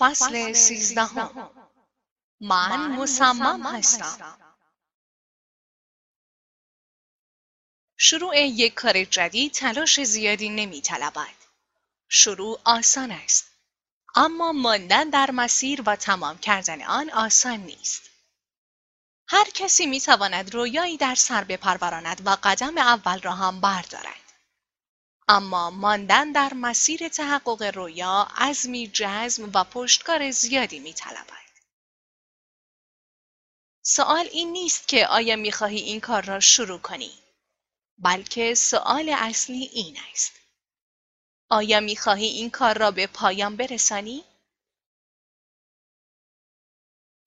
فصل سیزدهم من مصمم هستم شروع یک کار جدید تلاش زیادی نمی طلبد. شروع آسان است. اما ماندن در مسیر و تمام کردن آن آسان نیست. هر کسی می تواند رویایی در سر بپروراند و قدم اول را هم بردارد. اما ماندن در مسیر تحقق رویا عزمی جزم و پشتکار زیادی می طلبد. سوال این نیست که آیا می خواهی این کار را شروع کنی بلکه سوال اصلی این است آیا می خواهی این کار را به پایان برسانی؟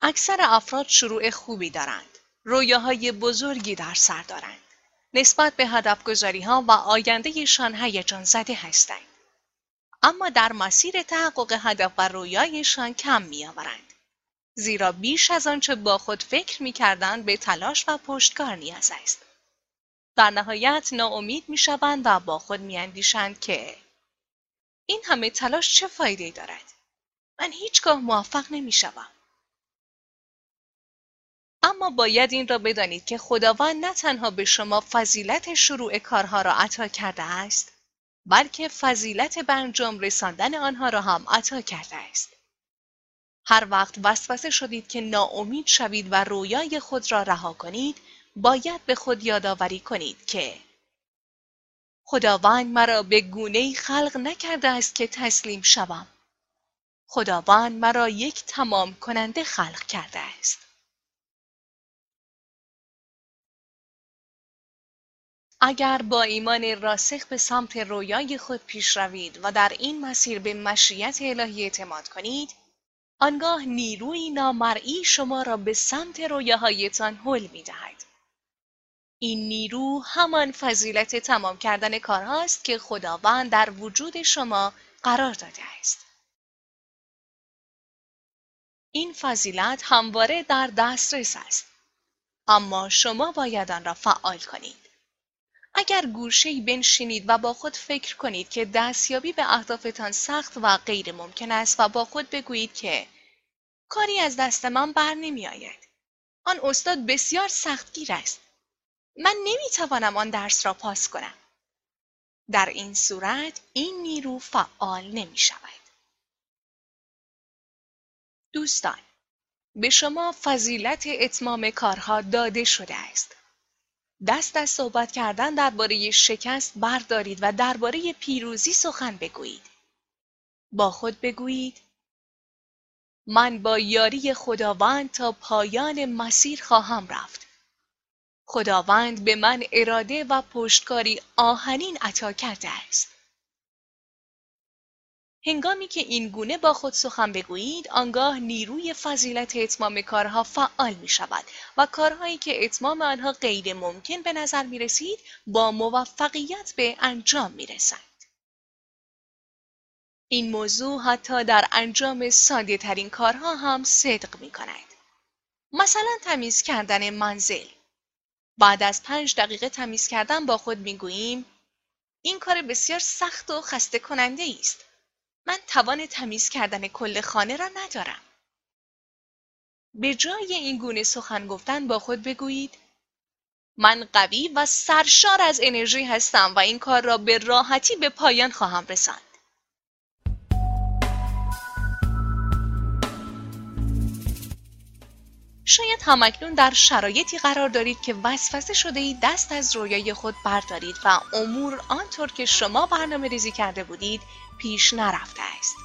اکثر افراد شروع خوبی دارند. رویاهای بزرگی در سر دارند. نسبت به هدف گذاری ها و آیندهشان هیجان زده هستند. اما در مسیر تحقق هدف و رویایشان کم می آورند. زیرا بیش از آنچه با خود فکر می کردن به تلاش و پشتکار نیاز است. در نهایت ناامید می شوند و با خود می اندیشند که این همه تلاش چه فایده دارد؟ من هیچگاه موفق نمی شوم. اما باید این را بدانید که خداوند نه تنها به شما فضیلت شروع کارها را عطا کرده است بلکه فضیلت به انجام رساندن آنها را هم عطا کرده است. هر وقت وسوسه شدید که ناامید شوید و رویای خود را رها کنید باید به خود یادآوری کنید که خداوند مرا به گونه خلق نکرده است که تسلیم شوم. خداوند مرا یک تمام کننده خلق کرده است. اگر با ایمان راسخ به سمت رویای خود پیش روید و در این مسیر به مشیت الهی اعتماد کنید آنگاه نیروی نامرئی شما را به سمت رویاهایتان حل می دهد. این نیرو همان فضیلت تمام کردن کارهاست که خداوند در وجود شما قرار داده است. این فضیلت همواره در دسترس است. اما شما باید آن را فعال کنید. اگر گوشه‌ای بنشینید و با خود فکر کنید که دستیابی به اهدافتان سخت و غیر ممکن است و با خود بگویید که کاری از دست من بر نمی آید. آن استاد بسیار سختگیر است. من نمی توانم آن درس را پاس کنم. در این صورت این نیرو فعال نمی شود. دوستان به شما فضیلت اتمام کارها داده شده است. دست از صحبت کردن درباره شکست بردارید و درباره پیروزی سخن بگویید. با خود بگویید من با یاری خداوند تا پایان مسیر خواهم رفت. خداوند به من اراده و پشتکاری آهنین عطا کرده است. هنگامی که این گونه با خود سخن بگویید آنگاه نیروی فضیلت اتمام کارها فعال می شود و کارهایی که اتمام آنها غیر ممکن به نظر می رسید با موفقیت به انجام می رسند. این موضوع حتی در انجام ساده ترین کارها هم صدق می کند. مثلا تمیز کردن منزل. بعد از پنج دقیقه تمیز کردن با خود می گوییم این کار بسیار سخت و خسته کننده است. من توان تمیز کردن کل خانه را ندارم. به جای این گونه سخن گفتن با خود بگویید من قوی و سرشار از انرژی هستم و این کار را به راحتی به پایان خواهم رساند. شاید همکنون در شرایطی قرار دارید که وسوسه شده ای دست از رویای خود بردارید و امور آنطور که شما برنامه ریزی کرده بودید پیش نرفته است.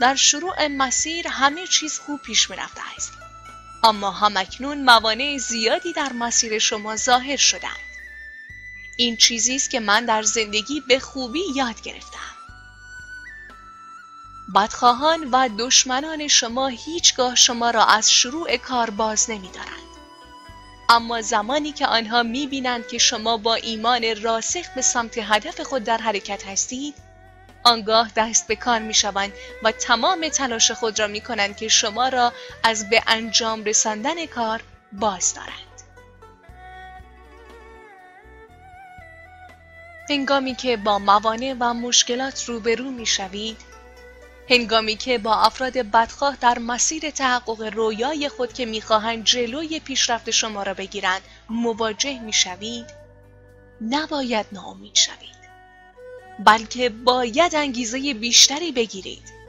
در شروع مسیر همه چیز خوب پیش می رفته است. اما همکنون موانع زیادی در مسیر شما ظاهر شدند. این چیزی است که من در زندگی به خوبی یاد گرفتم. بدخواهان و دشمنان شما هیچگاه شما را از شروع کار باز نمی دارند. اما زمانی که آنها می بینند که شما با ایمان راسخ به سمت هدف خود در حرکت هستید آنگاه دست به کار می شوند و تمام تلاش خود را می کنند که شما را از به انجام رساندن کار باز دارند. هنگامی که با موانع و مشکلات روبرو می شوید هنگامی که با افراد بدخواه در مسیر تحقق رویای خود که می‌خواهند جلوی پیشرفت شما را بگیرند مواجه می‌شوید؟ نباید ناامید شوید. بلکه باید انگیزه بیشتری بگیرید.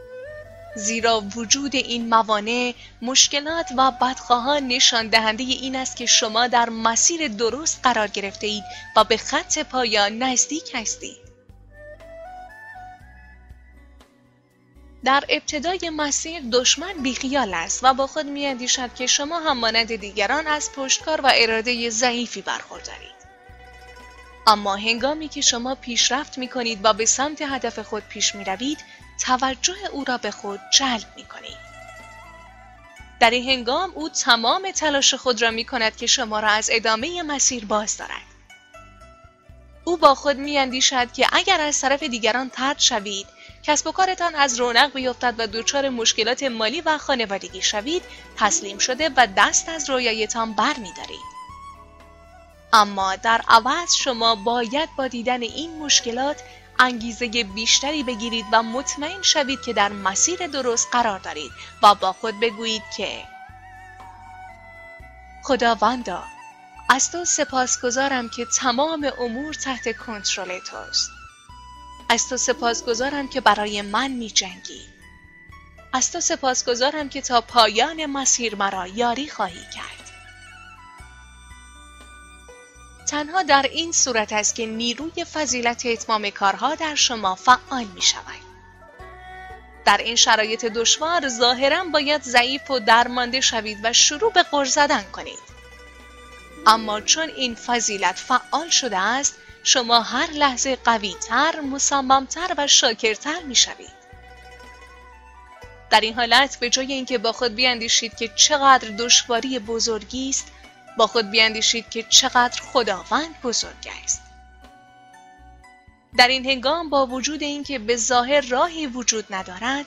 زیرا وجود این موانع مشکلات و بدخواهان نشان دهنده این است که شما در مسیر درست قرار گرفته اید و به خط پایان نزدیک هستید. در ابتدای مسیر دشمن بیخیال است و با خود میاندیشد که شما هم مانند دیگران از پشتکار و اراده ضعیفی برخوردارید اما هنگامی که شما پیشرفت می کنید و به سمت هدف خود پیش می روید توجه او را به خود جلب می کنید. در این هنگام او تمام تلاش خود را می کند که شما را از ادامه مسیر باز دارد. او با خود می اندیشد که اگر از طرف دیگران ترد شوید کسب و کارتان از رونق بیفتد و دچار مشکلات مالی و خانوادگی شوید تسلیم شده و دست از رویایتان بر می دارید. اما در عوض شما باید با دیدن این مشکلات انگیزه بیشتری بگیرید و مطمئن شوید که در مسیر درست قرار دارید و با خود بگویید که خداوندا از تو سپاسگزارم که تمام امور تحت کنترل توست از تو سپاسگزارم که برای من می جنگی از تو سپاسگزارم که تا پایان مسیر مرا یاری خواهی کرد تنها در این صورت است که نیروی فضیلت اتمام کارها در شما فعال می شود. در این شرایط دشوار ظاهرا باید ضعیف و درمانده شوید و شروع به غر زدن کنید. اما چون این فضیلت فعال شده است شما هر لحظه قویتر، مصممتر و شاکرتر می شوید. در این حالت به جای اینکه با خود بیاندیشید که چقدر دشواری بزرگی است با خود بیاندیشید که چقدر خداوند بزرگ است در این هنگام با وجود اینکه به ظاهر راهی وجود ندارد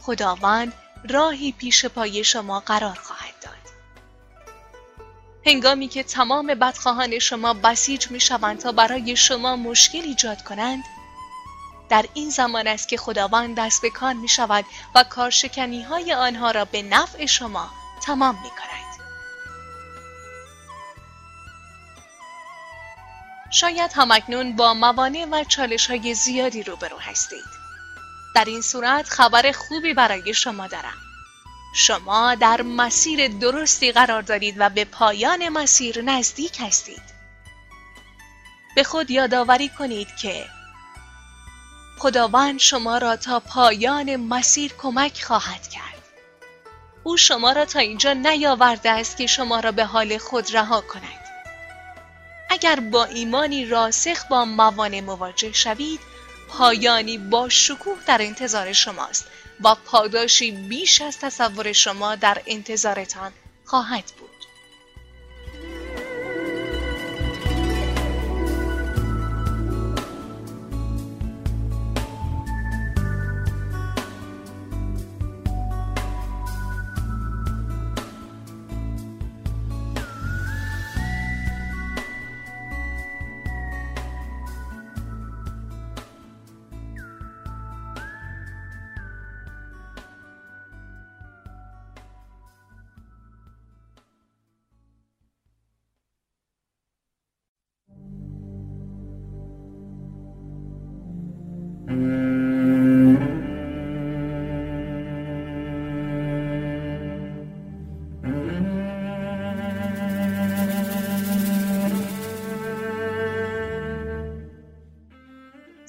خداوند راهی پیش پای شما قرار خواهد هنگامی که تمام بدخواهان شما بسیج می شوند تا برای شما مشکل ایجاد کنند در این زمان است که خداوند دست به کار می شود و کارشکنی های آنها را به نفع شما تمام می کند. شاید همکنون با موانع و چالش های زیادی روبرو هستید. در این صورت خبر خوبی برای شما دارم. شما در مسیر درستی قرار دارید و به پایان مسیر نزدیک هستید. به خود یادآوری کنید که خداوند شما را تا پایان مسیر کمک خواهد کرد. او شما را تا اینجا نیاورده است که شما را به حال خود رها کند. اگر با ایمانی راسخ با موانع مواجه شوید پایانی با شکوه در انتظار شماست و پاداشی بیش از تصور شما در انتظارتان خواهد بود.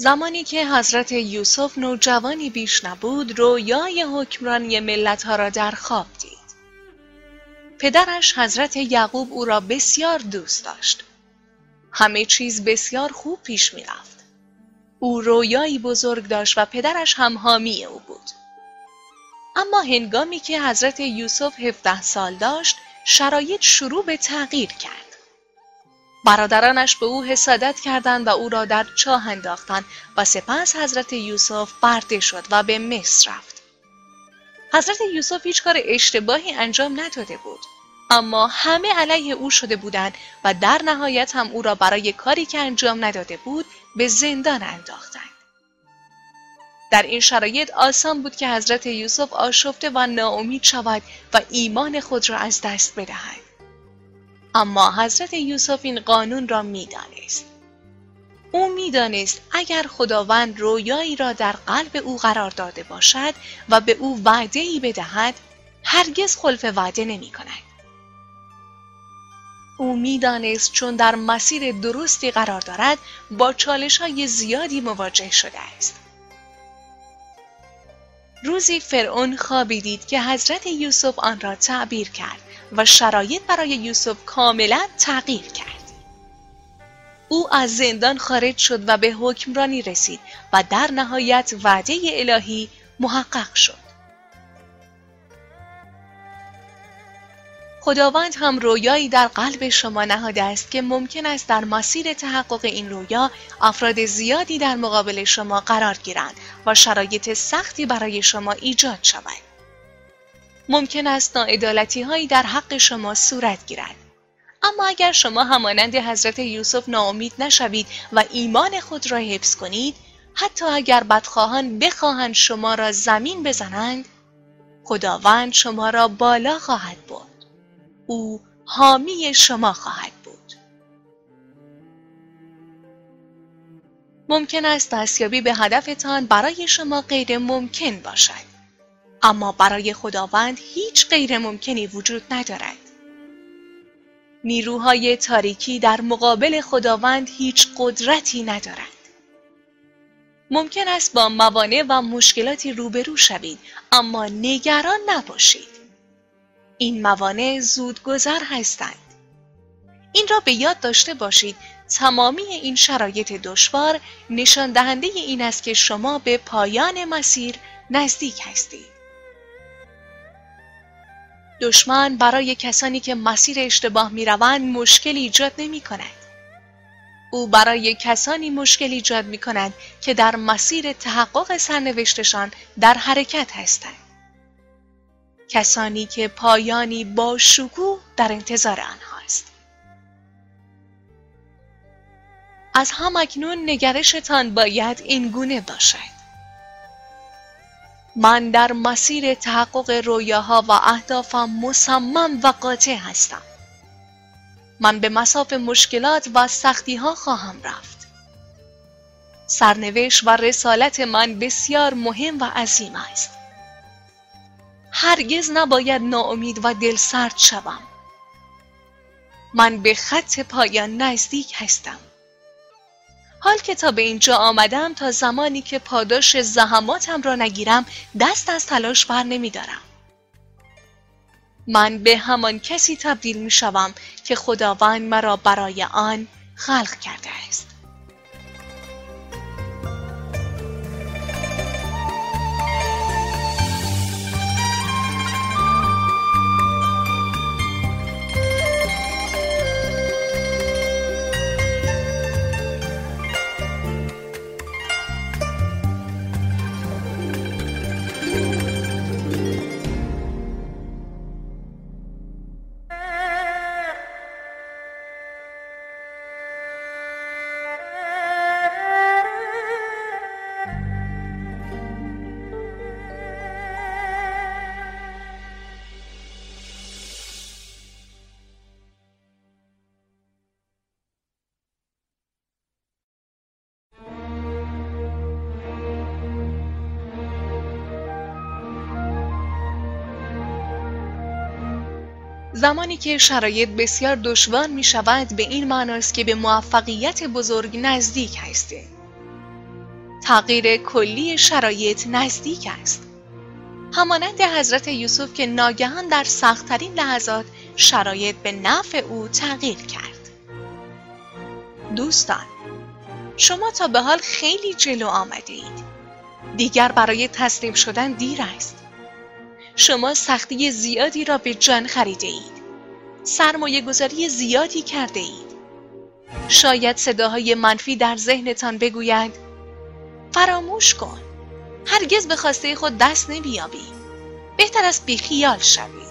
زمانی که حضرت یوسف نوجوانی بیش نبود رویای حکمرانی ملت ها را در خواب دید. پدرش حضرت یعقوب او را بسیار دوست داشت. همه چیز بسیار خوب پیش می رفت. او رویایی بزرگ داشت و پدرش هم حامی او بود. اما هنگامی که حضرت یوسف 17 سال داشت شرایط شروع به تغییر کرد. برادرانش به او حسادت کردند و او را در چاه انداختند و سپس حضرت یوسف برده شد و به مصر رفت. حضرت یوسف هیچ کار اشتباهی انجام نداده بود. اما همه علیه او شده بودند و در نهایت هم او را برای کاری که انجام نداده بود به زندان انداختند. در این شرایط آسان بود که حضرت یوسف آشفته و ناامید شود و ایمان خود را از دست بدهد اما حضرت یوسف این قانون را می‌دانست او می‌دانست اگر خداوند رویایی را در قلب او قرار داده باشد و به او وعده ای بدهد هرگز خلف وعده نمی کند. او می‌دانست چون در مسیر درستی قرار دارد با چالش های زیادی مواجه شده است. روزی فرعون خوابی دید که حضرت یوسف آن را تعبیر کرد و شرایط برای یوسف کاملا تغییر کرد. او از زندان خارج شد و به حکمرانی رسید و در نهایت وعده الهی محقق شد. خداوند هم رویایی در قلب شما نهاده است که ممکن است در مسیر تحقق این رویا افراد زیادی در مقابل شما قرار گیرند و شرایط سختی برای شما ایجاد شود. ممکن است ناعدالتی هایی در حق شما صورت گیرد. اما اگر شما همانند حضرت یوسف ناامید نشوید و ایمان خود را حفظ کنید حتی اگر بدخواهان بخواهند شما را زمین بزنند خداوند شما را بالا خواهد برد او حامی شما خواهد بود ممکن است دستیابی به هدفتان برای شما غیر ممکن باشد اما برای خداوند هیچ غیر ممکنی وجود ندارد نیروهای تاریکی در مقابل خداوند هیچ قدرتی ندارند. ممکن است با موانع و مشکلاتی روبرو شوید اما نگران نباشید. این موانع زود گذر هستند. این را به یاد داشته باشید تمامی این شرایط دشوار نشان دهنده این است که شما به پایان مسیر نزدیک هستید. دشمن برای کسانی که مسیر اشتباه می روند مشکل ایجاد نمی کند. او برای کسانی مشکل ایجاد می کند که در مسیر تحقق سرنوشتشان در حرکت هستند. کسانی که پایانی با شکوه در انتظار آنهاست. از همکنون نگرشتان باید این گونه باشد. من در مسیر تحقق رویاها و اهدافم مصمم و قاطع هستم. من به مساف مشکلات و سختی ها خواهم رفت. سرنوشت و رسالت من بسیار مهم و عظیم است. هرگز نباید ناامید و دل سرد شوم. من به خط پایان نزدیک هستم. حال که تا به اینجا آمدم تا زمانی که پاداش زحماتم را نگیرم دست از تلاش بر نمی دارم. من به همان کسی تبدیل می شوم که خداوند مرا برای آن خلق کرده است. زمانی که شرایط بسیار دشوار می شود به این معناست که به موفقیت بزرگ نزدیک هستید. تغییر کلی شرایط نزدیک است. همانند حضرت یوسف که ناگهان در سختترین لحظات شرایط به نفع او تغییر کرد. دوستان، شما تا به حال خیلی جلو آمده اید. دیگر برای تسلیم شدن دیر است. شما سختی زیادی را به جان خریده اید. سرمایه گذاری زیادی کرده اید. شاید صداهای منفی در ذهنتان بگوید فراموش کن. هرگز به خواسته خود دست نمیابی. بهتر است بیخیال شوی.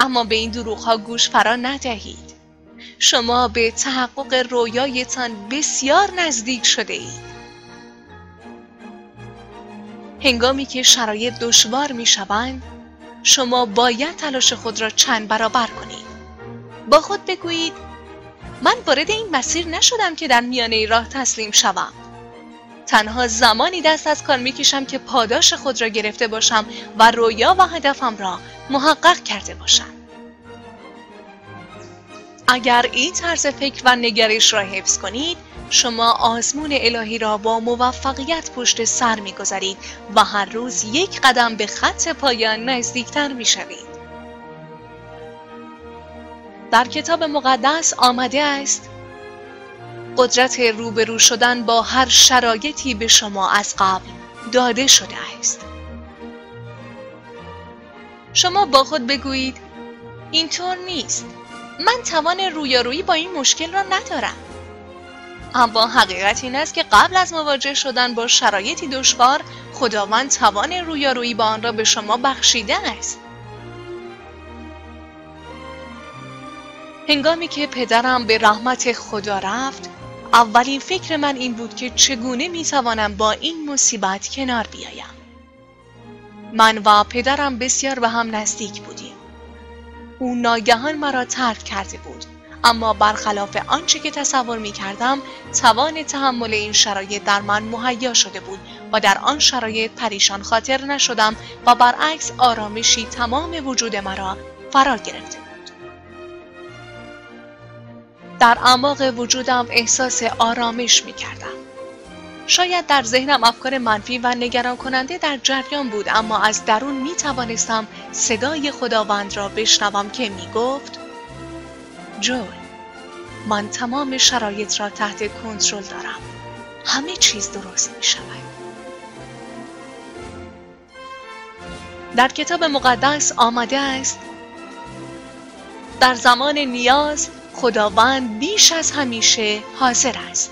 اما به این دروغ ها گوش فرا ندهید. شما به تحقق رویایتان بسیار نزدیک شده اید. هنگامی که شرایط دشوار می شوند شما باید تلاش خود را چند برابر کنید. با خود بگویید من وارد این مسیر نشدم که در میانه راه تسلیم شوم. تنها زمانی دست از کار می‌کشم که پاداش خود را گرفته باشم و رویا و هدفم را محقق کرده باشم. اگر این طرز فکر و نگرش را حفظ کنید شما آزمون الهی را با موفقیت پشت سر می‌گذارید و هر روز یک قدم به خط پایان نزدیکتر می‌شوید. در کتاب مقدس آمده است قدرت روبرو شدن با هر شرایطی به شما از قبل داده شده است. شما با خود بگویید اینطور نیست. من توان رویارویی با این مشکل را ندارم. اما حقیقت این است که قبل از مواجه شدن با شرایطی دشوار خداوند توان رویارویی با آن را به شما بخشیده است. هنگامی که پدرم به رحمت خدا رفت اولین فکر من این بود که چگونه می توانم با این مصیبت کنار بیایم. من و پدرم بسیار به هم نزدیک بودیم. او ناگهان مرا ترک کرده بود. اما برخلاف آنچه که تصور می کردم توان تحمل این شرایط در من مهیا شده بود و در آن شرایط پریشان خاطر نشدم و برعکس آرامشی تمام وجود مرا فرا گرفته بود. در اعماق وجودم احساس آرامش می کردم شاید در ذهنم افکار منفی و نگران کننده در جریان بود اما از درون می توانستم صدای خداوند را بشنوم که می گفت جول من تمام شرایط را تحت کنترل دارم. همه چیز درست می شود. در کتاب مقدس آمده است در زمان نیاز خداوند بیش از همیشه حاضر است.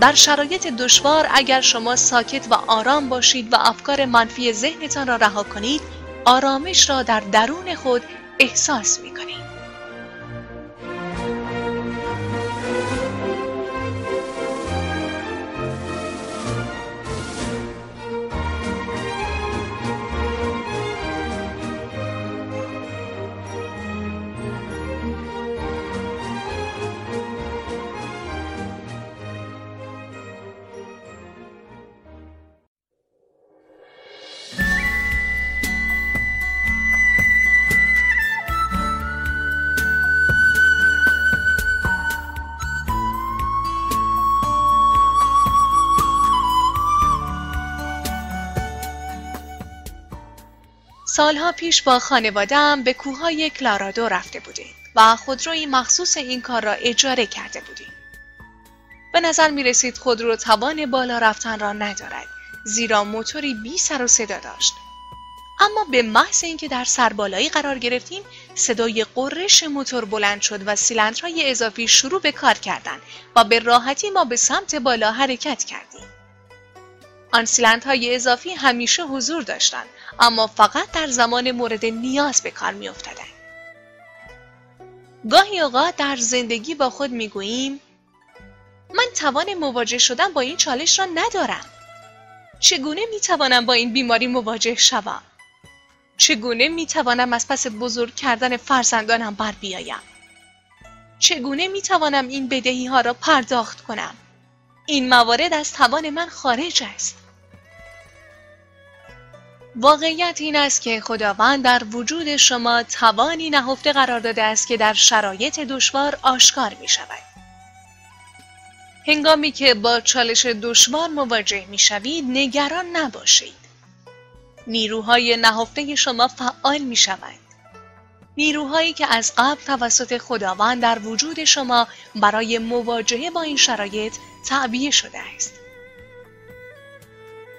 در شرایط دشوار اگر شما ساکت و آرام باشید و افکار منفی ذهنتان را رها کنید آرامش را در درون خود احساس می سالها پیش با خانوادم به کوههای کلارادو رفته بودیم و خودروی مخصوص این کار را اجاره کرده بودیم. به نظر می رسید خودرو توان بالا رفتن را ندارد زیرا موتوری بی سر و صدا داشت. اما به محض اینکه در سربالایی قرار گرفتیم صدای قررش موتور بلند شد و سیلندرهای اضافی شروع به کار کردن و به راحتی ما به سمت بالا حرکت کردیم. آن سیلندهای اضافی همیشه حضور داشتند اما فقط در زمان مورد نیاز به کار می افتدن. گاهی اوقات در زندگی با خود می گوییم من توان مواجه شدن با این چالش را ندارم. چگونه می توانم با این بیماری مواجه شوم؟ چگونه می توانم از پس بزرگ کردن فرزندانم بر بیایم؟ چگونه می توانم این بدهی ها را پرداخت کنم؟ این موارد از توان من خارج است. واقعیت این است که خداوند در وجود شما توانی نهفته قرار داده است که در شرایط دشوار آشکار می شود. هنگامی که با چالش دشوار مواجه می شوید نگران نباشید. نیروهای نهفته شما فعال می شود. نیروهایی که از قبل توسط خداوند در وجود شما برای مواجهه با این شرایط تعبیه شده است.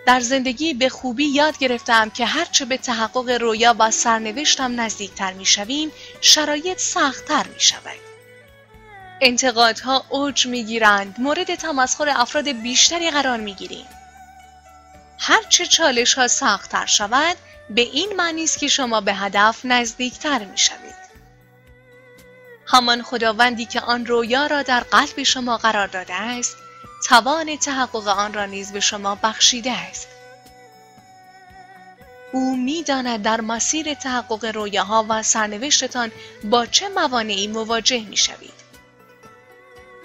در زندگی به خوبی یاد گرفتم که هرچه به تحقق رویا و سرنوشتم نزدیکتر می شویم شرایط سختتر می شود. انتقادها اوج می گیرند مورد تمسخر افراد بیشتری قرار می گیریم. هرچه چالش ها سختتر شود به این معنی است که شما به هدف نزدیکتر می شوید. همان خداوندی که آن رویا را در قلب شما قرار داده است توان تحقق آن را نیز به شما بخشیده است. او می‌داند در مسیر تحقق رویاها و سرنوشتتان با چه موانعی مواجه می‌شوید.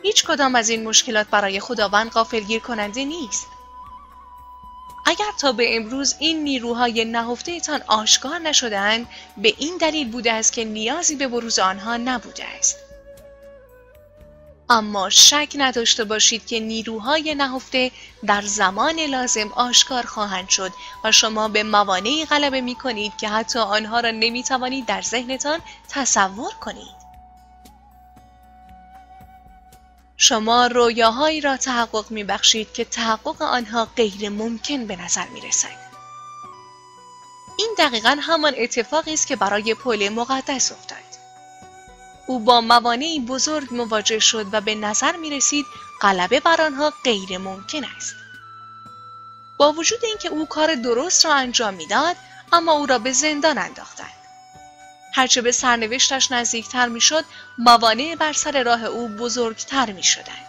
هیچ کدام از این مشکلات برای خداوند غافلگیر کننده نیست. اگر تا به امروز این نیروهای نهفتهتان آشکار نشدهاند به این دلیل بوده است که نیازی به بروز آنها نبوده است. اما شک نداشته باشید که نیروهای نهفته در زمان لازم آشکار خواهند شد و شما به موانعی غلبه می کنید که حتی آنها را نمی توانید در ذهنتان تصور کنید. شما رویاهایی را تحقق می بخشید که تحقق آنها غیر ممکن به نظر می رسد. این دقیقا همان اتفاقی است که برای پل مقدس افتاد. او با موانعی بزرگ مواجه شد و به نظر می رسید غلبه بر آنها غیر ممکن است. با وجود اینکه او کار درست را انجام می‌داد اما او را به زندان انداختند. هرچه به سرنوشتش نزدیکتر می‌شد موانع بر سر راه او بزرگتر می شدند.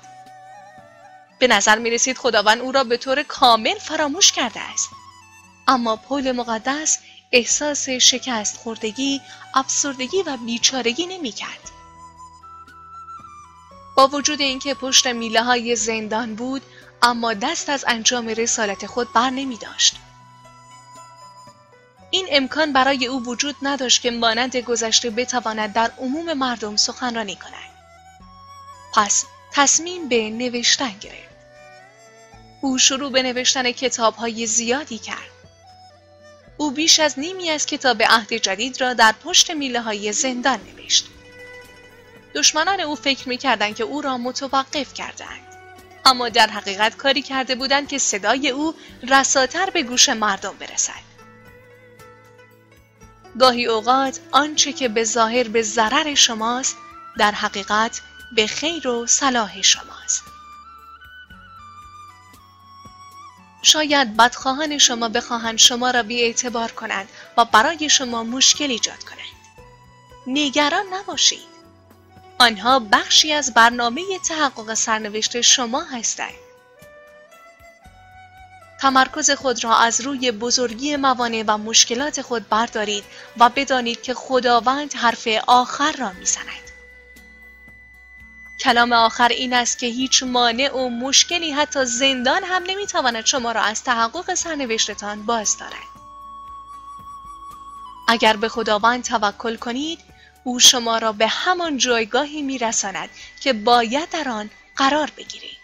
به نظر می رسید خداوند او را به طور کامل فراموش کرده است. اما پول مقدس احساس شکست خوردگی، افسردگی و بیچارگی نمی کرد. با وجود اینکه پشت میله های زندان بود اما دست از انجام رسالت خود بر نمی داشت. این امکان برای او وجود نداشت که مانند گذشته بتواند در عموم مردم سخنرانی کند. پس تصمیم به نوشتن گرفت. او شروع به نوشتن کتاب های زیادی کرد. او بیش از نیمی از کتاب عهد جدید را در پشت میله های زندان نوشت. دشمنان او فکر می‌کردند که او را متوقف کردند. اما در حقیقت کاری کرده بودند که صدای او رساتر به گوش مردم برسد. گاهی اوقات آنچه که به ظاهر به ضرر شماست در حقیقت به خیر و صلاح شماست. شاید بدخواهان شما بخواهند شما را بی اعتبار کنند و برای شما مشکل ایجاد کنند. نگران نباشید. آنها بخشی از برنامه تحقق سرنوشت شما هستند. تمرکز خود را از روی بزرگی موانع و مشکلات خود بردارید و بدانید که خداوند حرف آخر را می‌زند. کلام آخر این است که هیچ مانع و مشکلی حتی زندان هم نمی‌تواند شما را از تحقق سرنوشتتان باز دارد. اگر به خداوند توکل کنید او شما را به همان جایگاهی میرساند که باید در آن قرار بگیرید.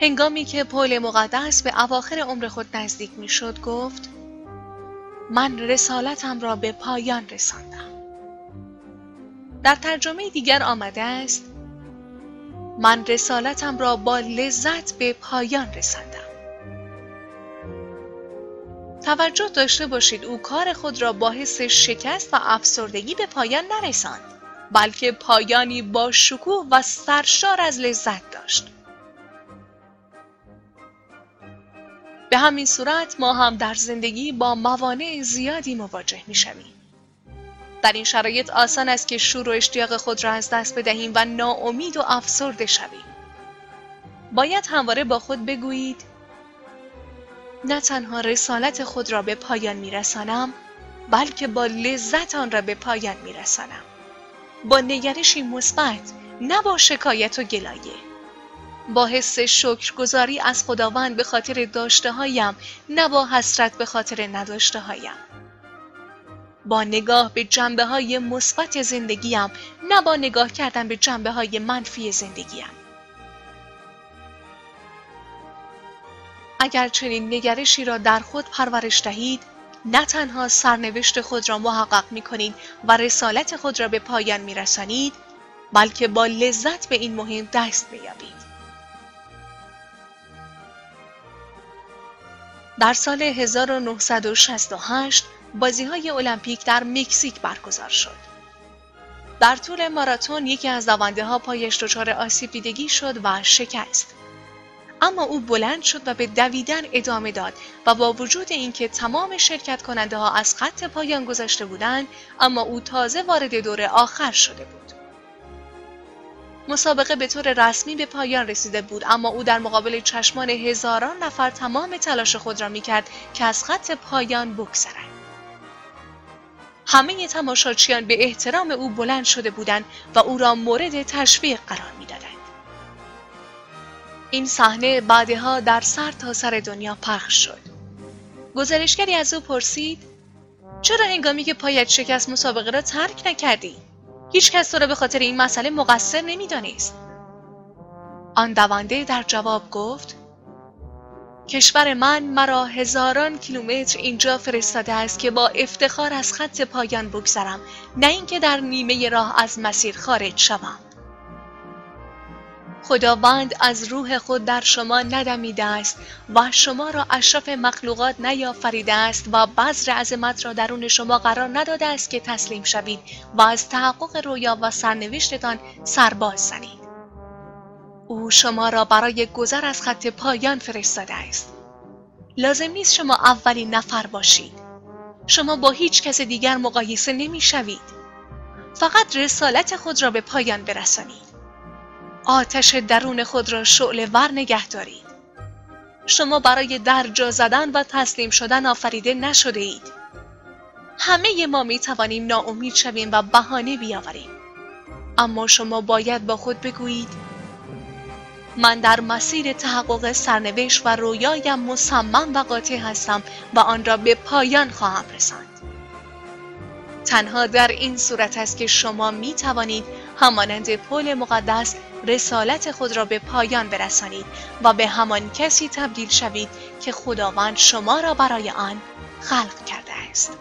هنگامی که پول مقدس به اواخر عمر خود نزدیک می‌شد گفت من رسالتم را به پایان رساندم. در ترجمه دیگر آمده است من رسالتم را با لذت به پایان رساندم. توجه داشته باشید او کار خود را با حس شکست و افسردگی به پایان نرساند بلکه پایانی با شکوه و سرشار از لذت داشت. به همین صورت ما هم در زندگی با موانع زیادی مواجه می شویم. در این شرایط آسان است که شور و اشتیاق خود را از دست بدهیم و ناامید و افسرده شویم. باید همواره با خود بگویید نه تنها رسالت خود را به پایان می رسانم بلکه با لذت آن را به پایان می رسانم. با نگرشی مثبت نه با شکایت و گلایه. با حس شکرگزاری از خداوند به خاطر داشته هایم نه با حسرت به خاطر نداشته هایم. با نگاه به جنبه های مثبت زندگیم نه با نگاه کردن به جنبه های منفی زندگیم. اگر چنین نگرشی را در خود پرورش دهید نه تنها سرنوشت خود را محقق می کنید و رسالت خود را به پایان می رسانید بلکه با لذت به این مهم دست بیابید. در سال 1968 بازی های المپیک در مکزیک برگزار شد. در طول ماراتون یکی از دونده ها پایش دچار آسیب دیدگی شد و شکست. اما او بلند شد و به دویدن ادامه داد و با وجود اینکه تمام شرکت کننده ها از خط پایان گذشته بودند اما او تازه وارد دور آخر شده بود. مسابقه به طور رسمی به پایان رسیده بود اما او در مقابل چشمان هزاران نفر تمام تلاش خود را می‌کرد که از خط پایان بگذرد. همه تماشاچیان به احترام او بلند شده بودند و او را مورد تشویق قرار می‌دادند. این صحنه بعدها در سر تا سر دنیا پخش شد. گزارشگری از او پرسید چرا هنگامی که پایت شکست مسابقه را ترک نکردی؟ هیچ کس تو را به خاطر این مسئله مقصر نمی‌دانست. آن دونده در جواب گفت کشور من مرا هزاران کیلومتر اینجا فرستاده است که با افتخار از خط پایان بگذرم نه اینکه در نیمه راه از مسیر خارج شوم خداوند از روح خود در شما ندمیده است و شما را اشرف مخلوقات نیافریده است و بذر عظمت را درون شما قرار نداده است که تسلیم شوید و از تحقق رویا و سرنوشتتان سرباز زنید. او شما را برای گذر از خط پایان فرستاده است. لازم نیست شما اولین نفر باشید. شما با هیچ کس دیگر مقایسه نمی شوید فقط رسالت خود را به پایان برسانید. آتش درون خود را شعله ور نگه دارید. شما برای درجا زدن و تسلیم شدن آفریده نشده اید. همه ما می توانیم ناامید شویم و بهانه بیاوریم. اما شما باید با خود بگویید من در مسیر تحقق سرنوشت و رویایم مصمم و قاطع هستم و آن را به پایان خواهم رساند. تنها در این صورت است که شما می توانید همانند پل مقدس رسالت خود را به پایان برسانید و به همان کسی تبدیل شوید که خداوند شما را برای آن خلق کرده است.